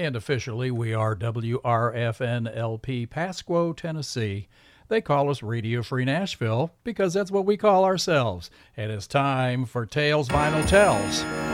And officially, we are WRFNLP Pasquo, Tennessee. They call us Radio Free Nashville because that's what we call ourselves. And it's time for Tales Vinyl Tells.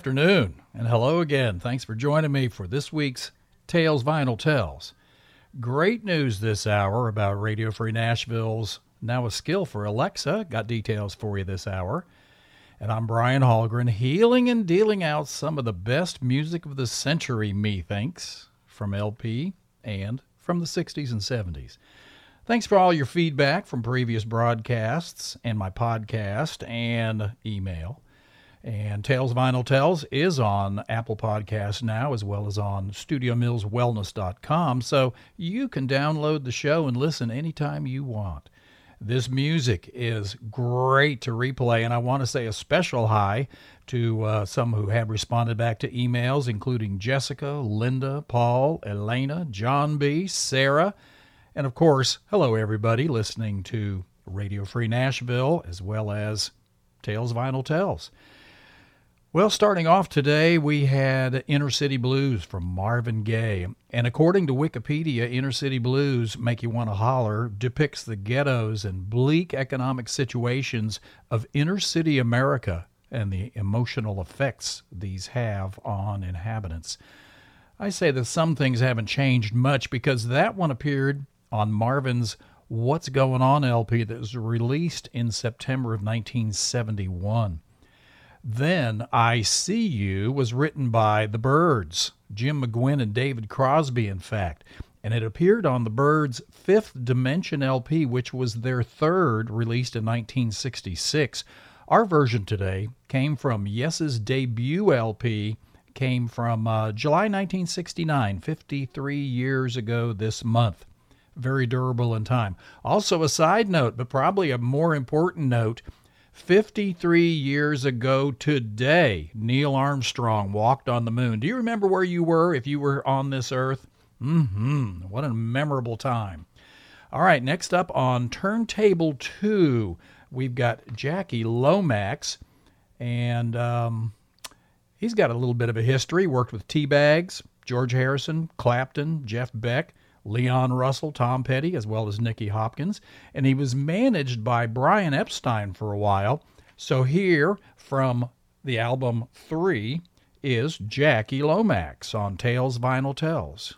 Afternoon, and hello again. Thanks for joining me for this week's Tales Vinyl Tells. Great news this hour about Radio Free Nashville's Now a Skill for Alexa. Got details for you this hour. And I'm Brian Hallgren, healing and dealing out some of the best music of the century, methinks, from LP and from the 60s and 70s. Thanks for all your feedback from previous broadcasts and my podcast and email. And Tales Vinyl Tells is on Apple Podcasts now, as well as on StudioMillsWellness.com, so you can download the show and listen anytime you want. This music is great to replay, and I want to say a special hi to uh, some who have responded back to emails, including Jessica, Linda, Paul, Elena, John B., Sarah, and of course, hello everybody listening to Radio Free Nashville as well as Tales Vinyl Tells. Well, starting off today, we had Inner City Blues from Marvin Gaye. And according to Wikipedia, Inner City Blues Make You Want to Holler depicts the ghettos and bleak economic situations of inner city America and the emotional effects these have on inhabitants. I say that some things haven't changed much because that one appeared on Marvin's What's Going On LP that was released in September of 1971. Then I See You was written by The Byrds, Jim McGuinn and David Crosby, in fact, and it appeared on The Byrds' Fifth Dimension LP, which was their third, released in 1966. Our version today came from Yes's debut LP, came from uh, July 1969, 53 years ago this month very durable in time. Also, a side note, but probably a more important note 53 years ago today, Neil Armstrong walked on the moon. Do you remember where you were if you were on this earth? Mm-hmm. What a memorable time. All right, next up on turntable two, we've got Jackie Lomax, and um, he's got a little bit of a history. Worked with T-Bags, George Harrison, Clapton, Jeff Beck. Leon Russell, Tom Petty, as well as Nicky Hopkins, and he was managed by Brian Epstein for a while. So here from the album 3 is Jackie Lomax on Tales Vinyl Tells.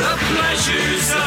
Everything's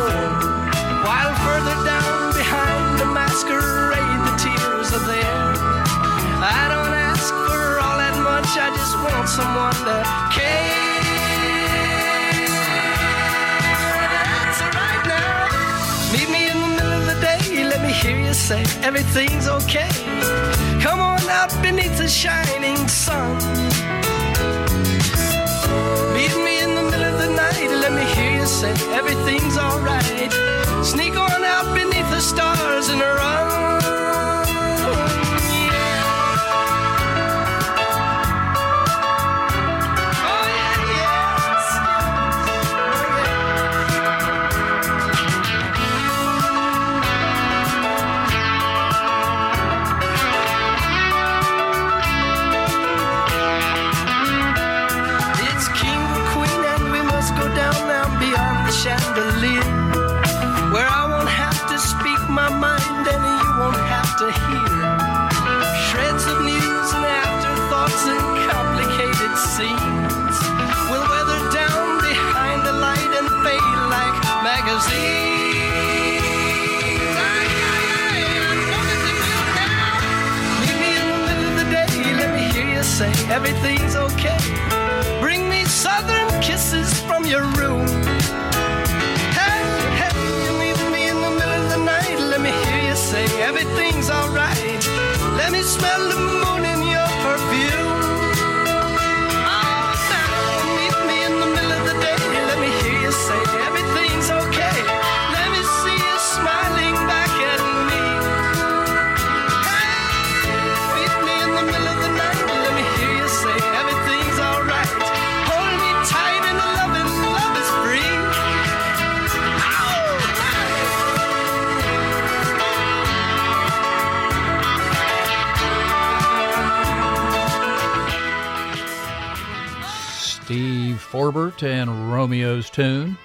While further down behind the masquerade, the tears are there. I don't ask for all that much, I just want someone to care. That's right now. Meet me in the middle of the day, let me hear you say everything's okay. Come on out beneath the shining sun. Meet me in the middle of the night, let me hear say everything's alright. Sneak on out beneath the stars and run. And complicated scenes. We'll weather down behind the light and fade like magazines. Ay, ay, ay, I know that they will now. Meet me in the middle of the day, let me hear you say everything's okay. Bring me southern kisses from your room. Hey, hey, you leave me in the middle of the night. Let me hear you say everything's alright. Let me smell the moon in your perfume. Forbert and Romeo's Tune.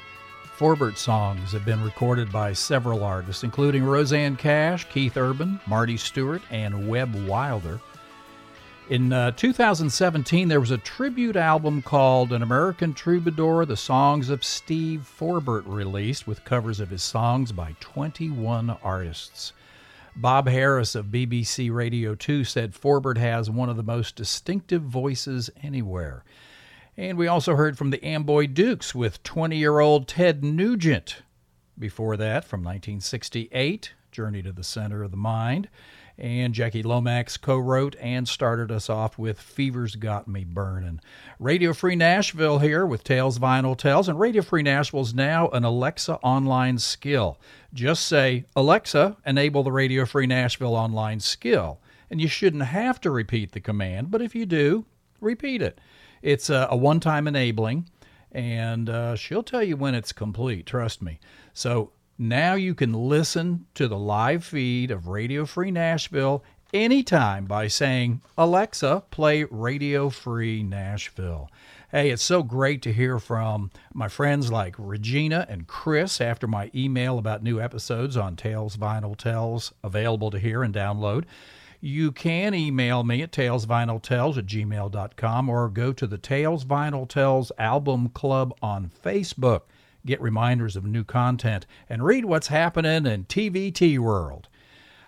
Forbert songs have been recorded by several artists, including Rosanne Cash, Keith Urban, Marty Stuart, and Webb Wilder. In uh, 2017, there was a tribute album called An American Troubadour The Songs of Steve Forbert released with covers of his songs by 21 artists. Bob Harris of BBC Radio 2 said Forbert has one of the most distinctive voices anywhere. And we also heard from the Amboy Dukes with 20 year old Ted Nugent. Before that, from 1968, Journey to the Center of the Mind. And Jackie Lomax co wrote and started us off with Fever's Got Me Burnin'. Radio Free Nashville here with Tales Vinyl Tells. And Radio Free Nashville is now an Alexa online skill. Just say, Alexa, enable the Radio Free Nashville online skill. And you shouldn't have to repeat the command, but if you do, repeat it. It's a, a one time enabling, and uh, she'll tell you when it's complete, trust me. So now you can listen to the live feed of Radio Free Nashville anytime by saying, Alexa, play Radio Free Nashville. Hey, it's so great to hear from my friends like Regina and Chris after my email about new episodes on Tales Vinyl Tells available to hear and download. You can email me at talesvinyltells at gmail.com or go to the Tales Vinyl Tells Album Club on Facebook. Get reminders of new content and read what's happening in TVT world.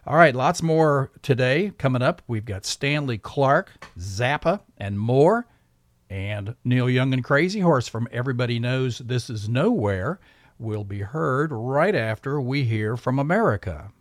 All right, lots more today coming up. We've got Stanley Clarke, Zappa, and more. And Neil Young and Crazy Horse from Everybody Knows This Is Nowhere will be heard right after we hear from America.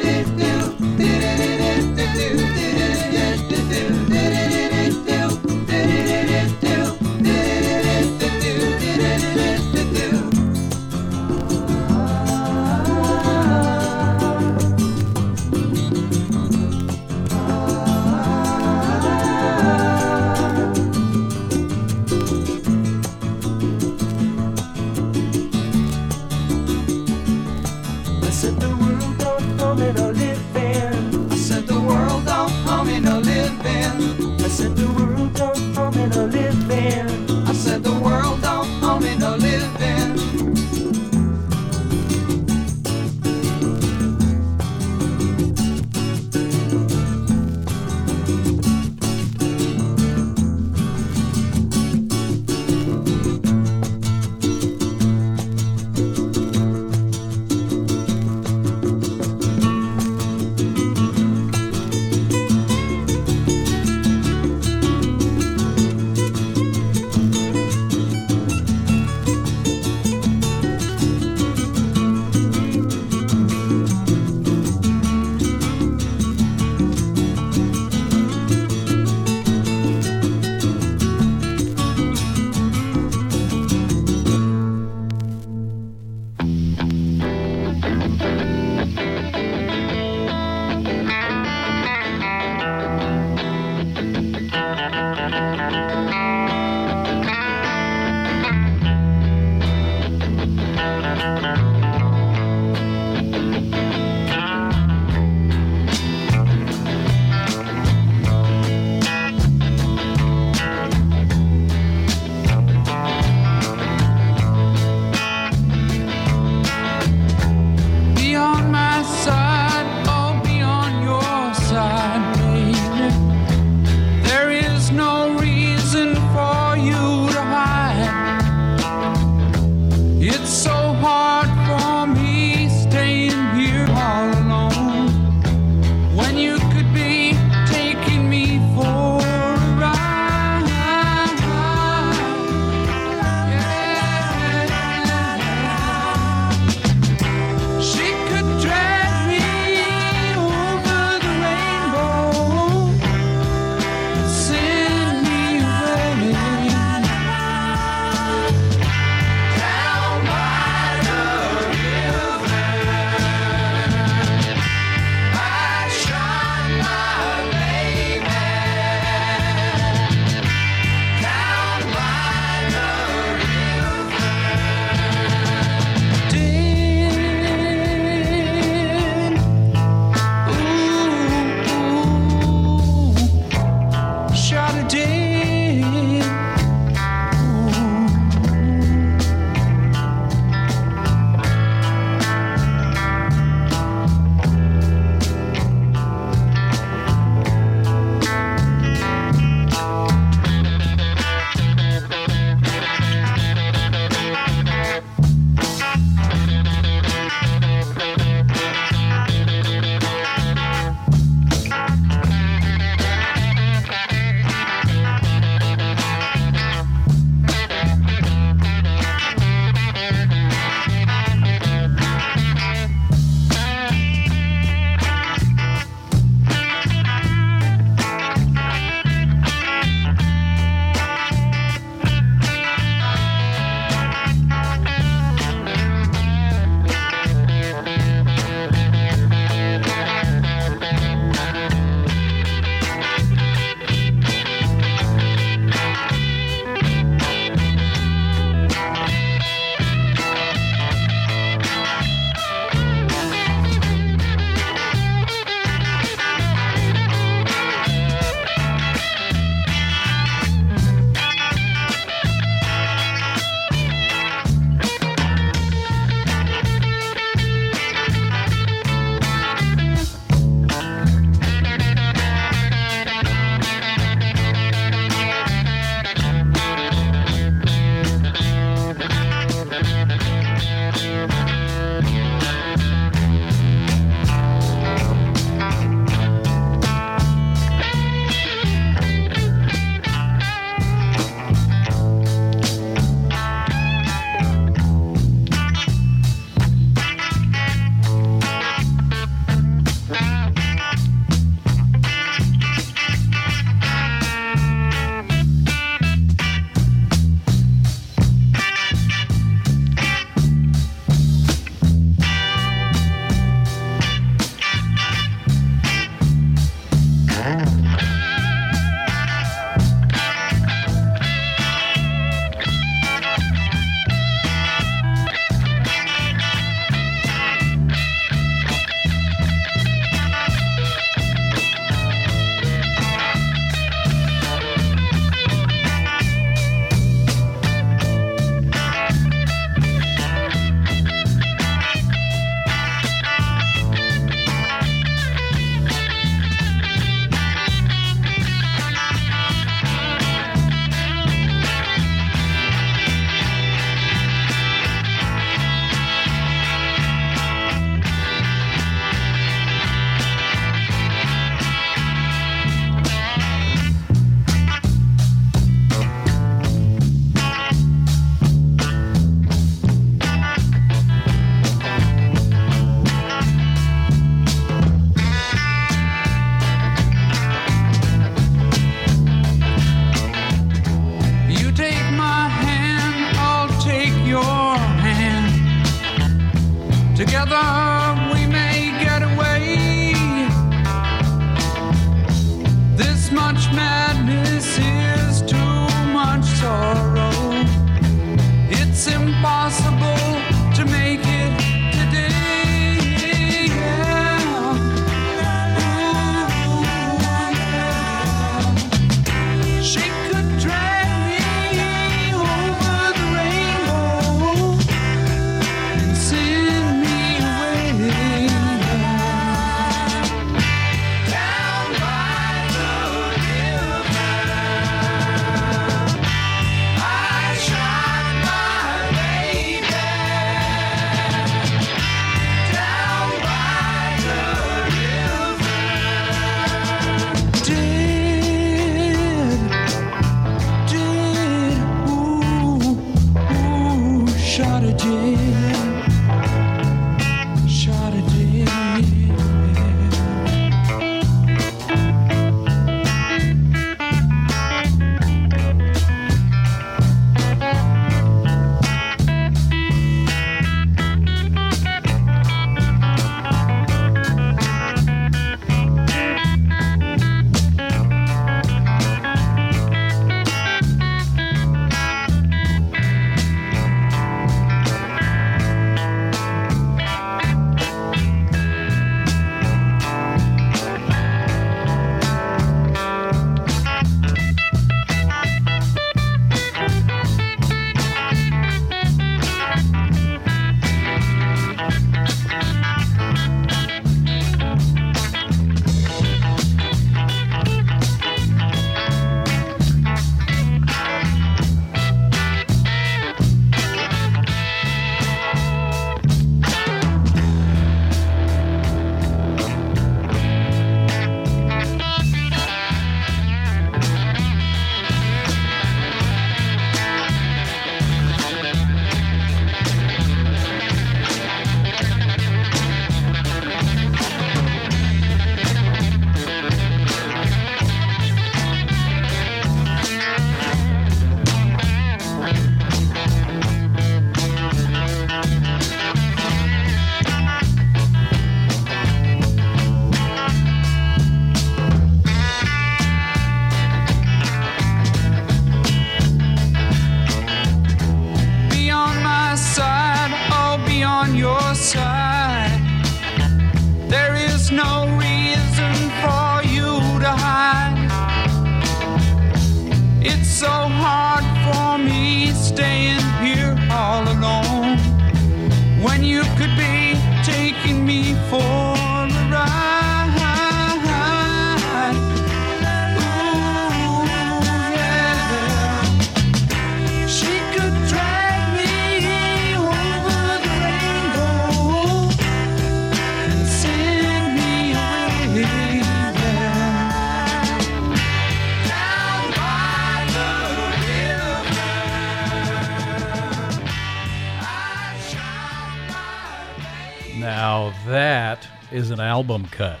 is an album cut.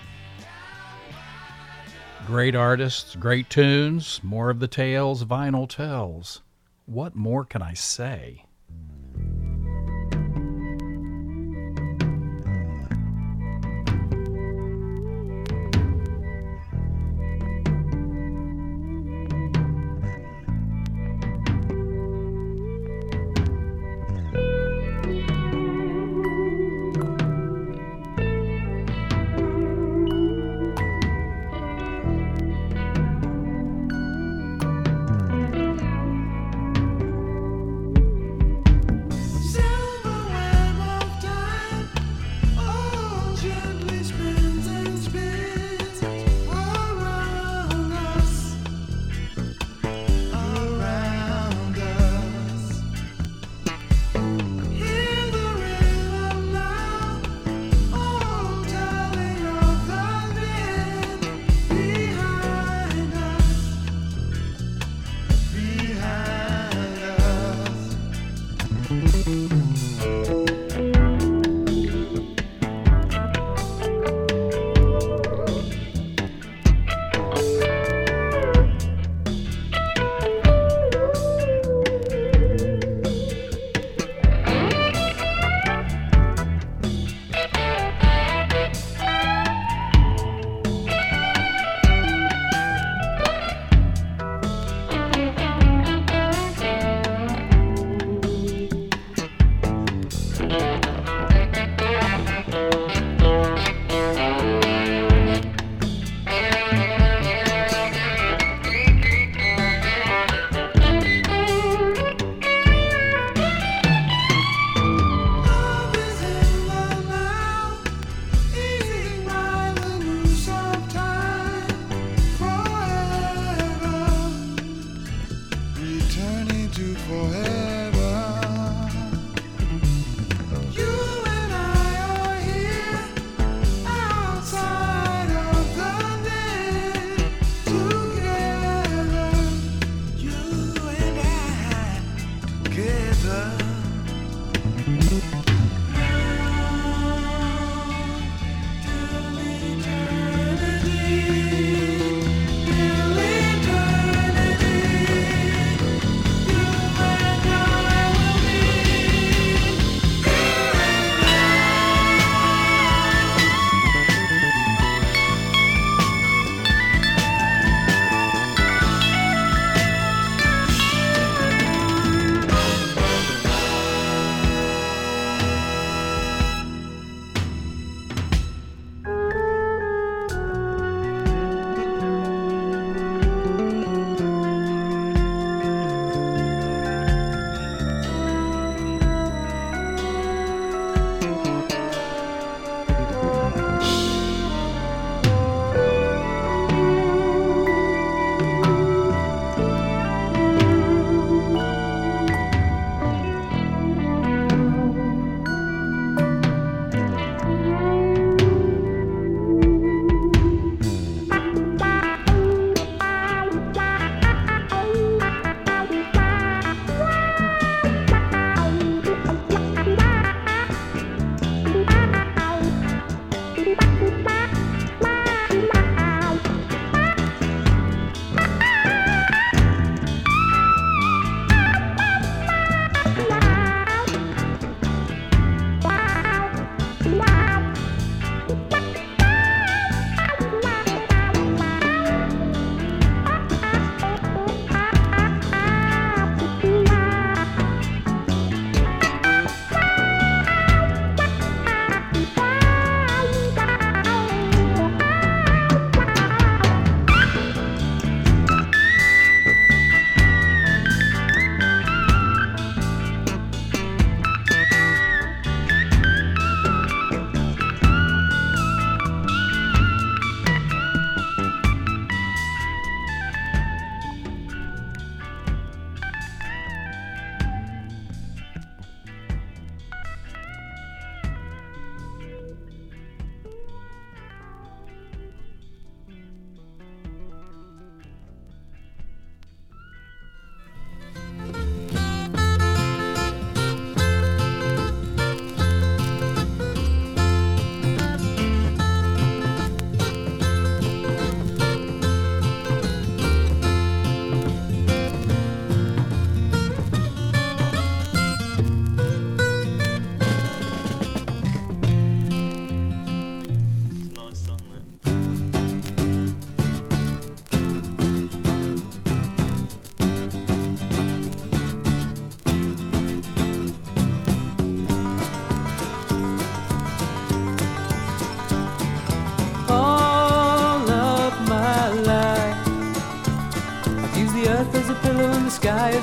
Great artists, great tunes, more of the tales vinyl tells. What more can I say?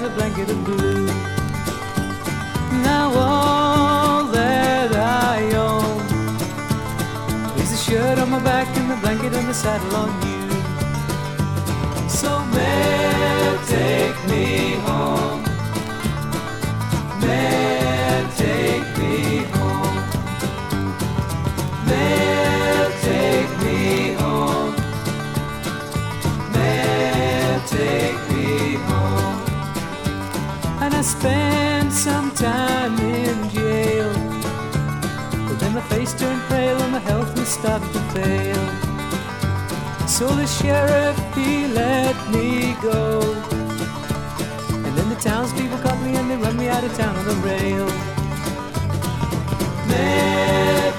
A blanket of blue. Now all that I own is a shirt on my back and the blanket and the saddle on you. Starting to fail. So the sheriff, he let me go. And then the townspeople caught me and they run me out of town on the rail. Man,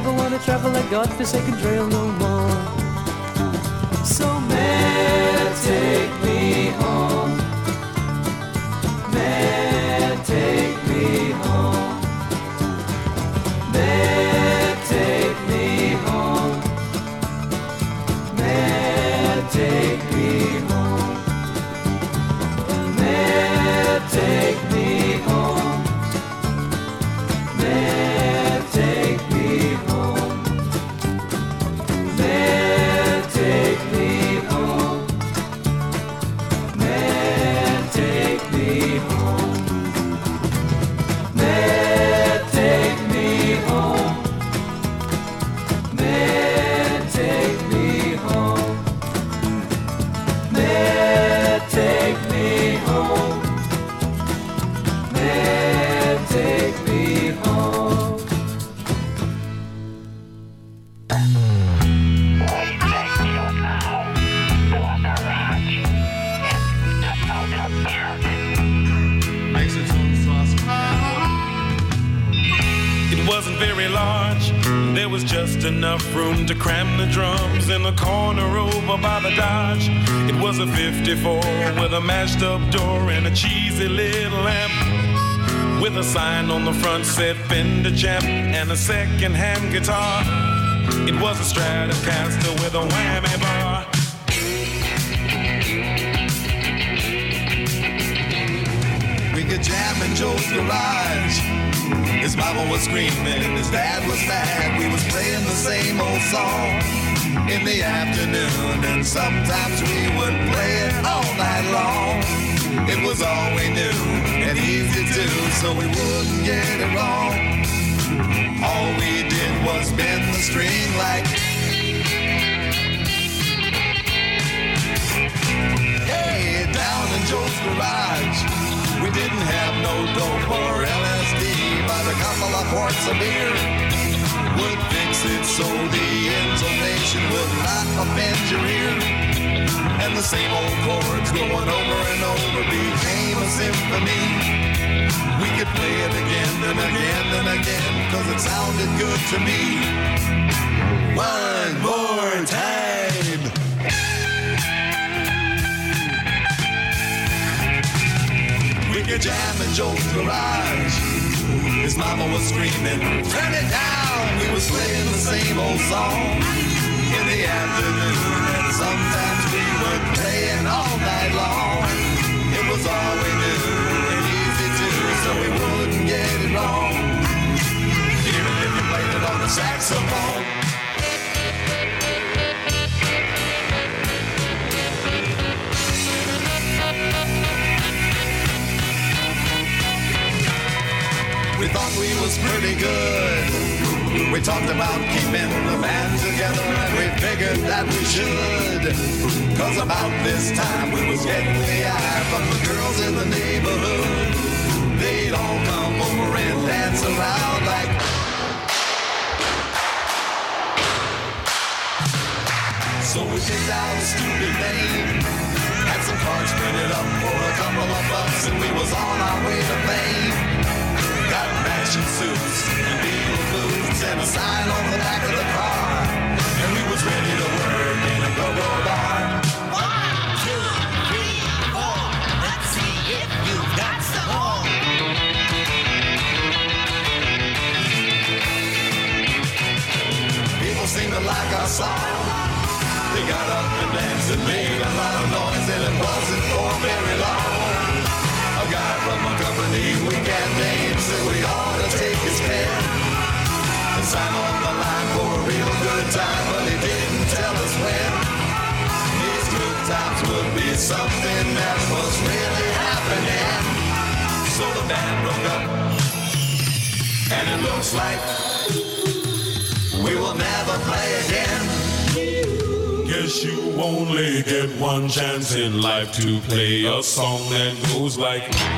never want to travel that godforsaken trail no more. Fender Champ and a second hand guitar. It was a Stratocaster with a whammy bar. We could jam in Joe's garage. His mama was screaming, his dad was mad. We was playing the same old song in the afternoon, and sometimes we would play it all night long. It was all we knew and easy to, so we wouldn't get it wrong. All we did was bend the string like. Hey, down in Joe's garage, we didn't have no dope or LSD, but a couple of quarts of beer would fix it so the intonation would not offend your ear. And the same old chords going over and over became a symphony. We could play it again and again and again, cause it sounded good to me. One more time. We could jam in Joe's garage. His mama was screaming, turn it down town, we were playing the same old song. In the afternoon, and sometimes we were playing all night long. It was all we knew, and easy to, so we wouldn't get it wrong. Even if you played it on the saxophone. We thought we was pretty good. We talked about keeping the band together and we figured that we should. Cause about this time we was getting the eye from the girls in the neighborhood. They'd all come over and dance around like So we picked out a stupid name. Had some cards printed up for a couple of bucks, and we was on our way to fame. Got matching suits and deal and a sign on the back of the car. And we was ready to work in a go-go bar. One, two, three, four. Let's see if you've got some more. People seemed to like our song. They got up and danced and made a lot of noise, and it wasn't for very long. A guy from a company we can't name said we ought to take his pen sign on the line for a real good time, but he didn't tell us when. These good times would be something that was really happening. So the band broke up, and it looks like we will never play again. Guess you only get one chance in life to play a song that goes like.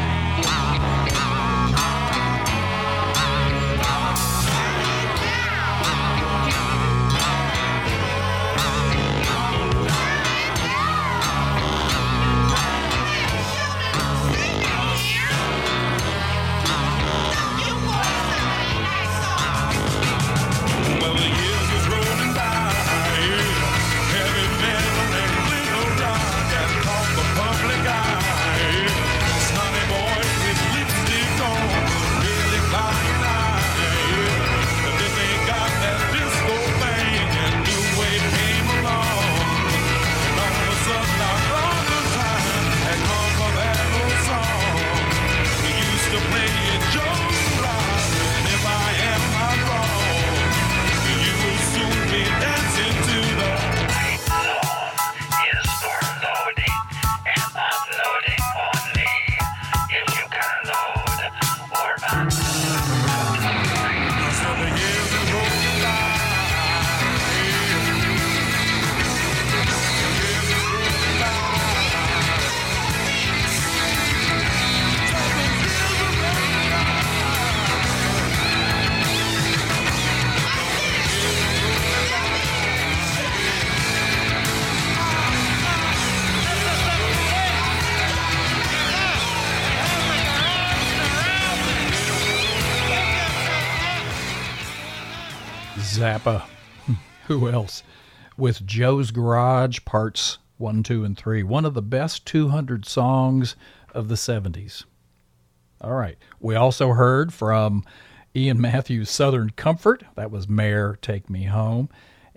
Who else? With Joe's Garage Parts 1, 2, and 3. One of the best 200 songs of the 70s. All right. We also heard from Ian Matthews' Southern Comfort. That was Mare Take Me Home.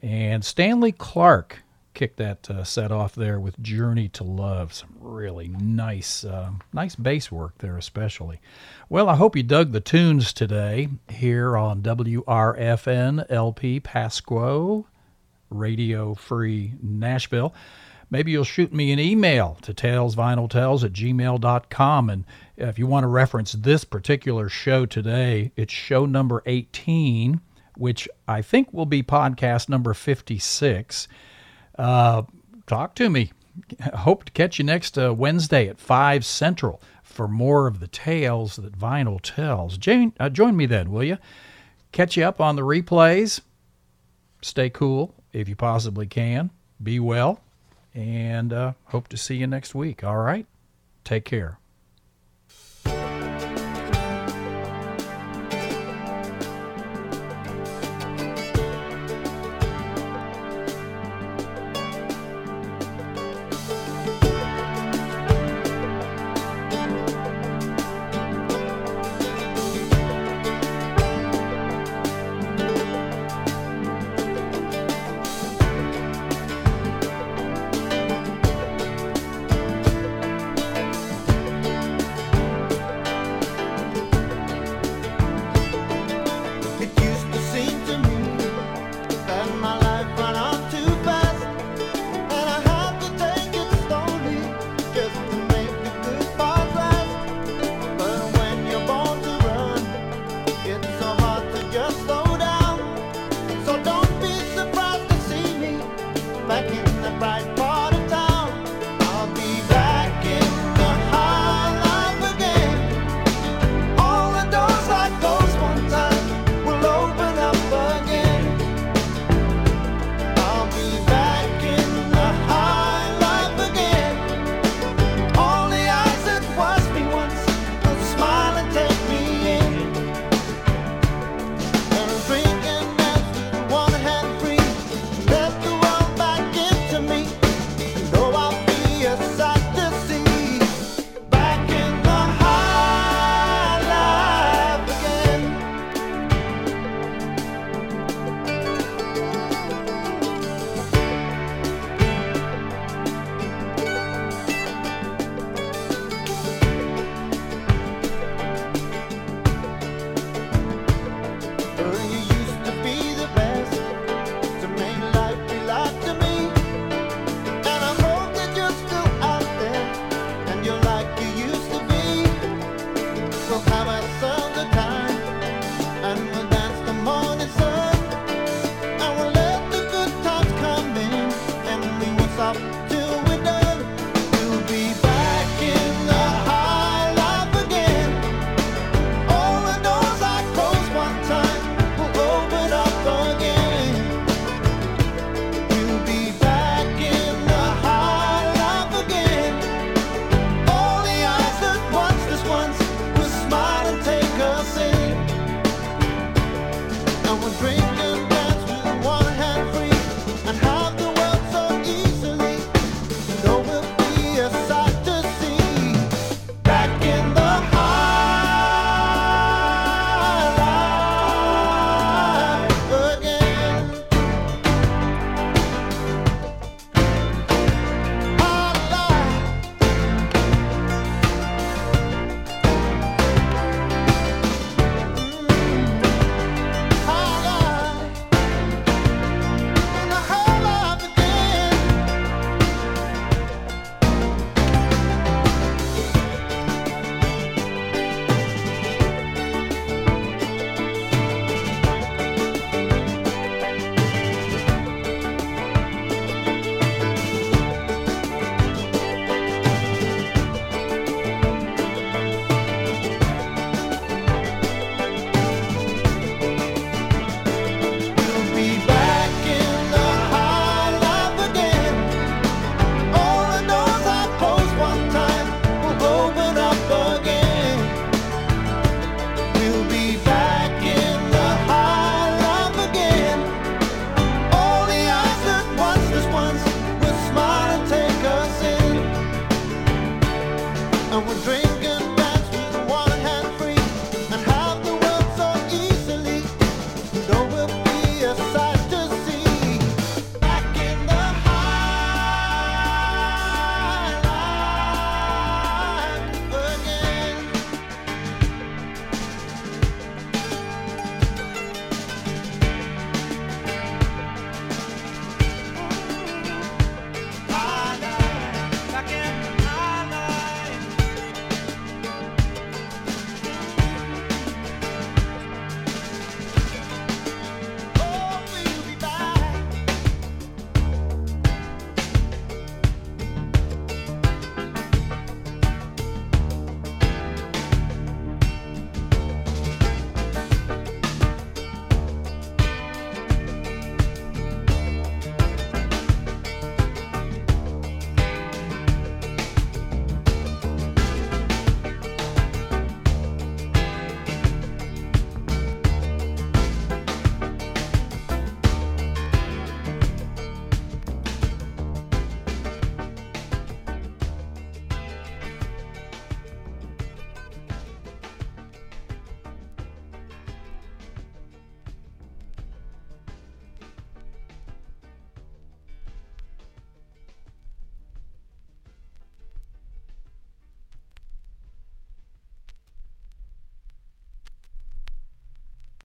And Stanley Clarke kicked that uh, set off there with Journey to Love. Some really nice, uh, nice bass work there, especially. Well, I hope you dug the tunes today here on WRFN LP Pasquo, Radio Free Nashville. Maybe you'll shoot me an email to talesvinyltells at gmail.com. And if you want to reference this particular show today, it's show number 18, which I think will be podcast number 56 uh, talk to me. Hope to catch you next uh, Wednesday at 5 Central for more of the tales that vinyl tells. Jane, uh, join me then, will you? Catch you up on the replays. Stay cool if you possibly can. Be well. And uh, hope to see you next week. All right? Take care.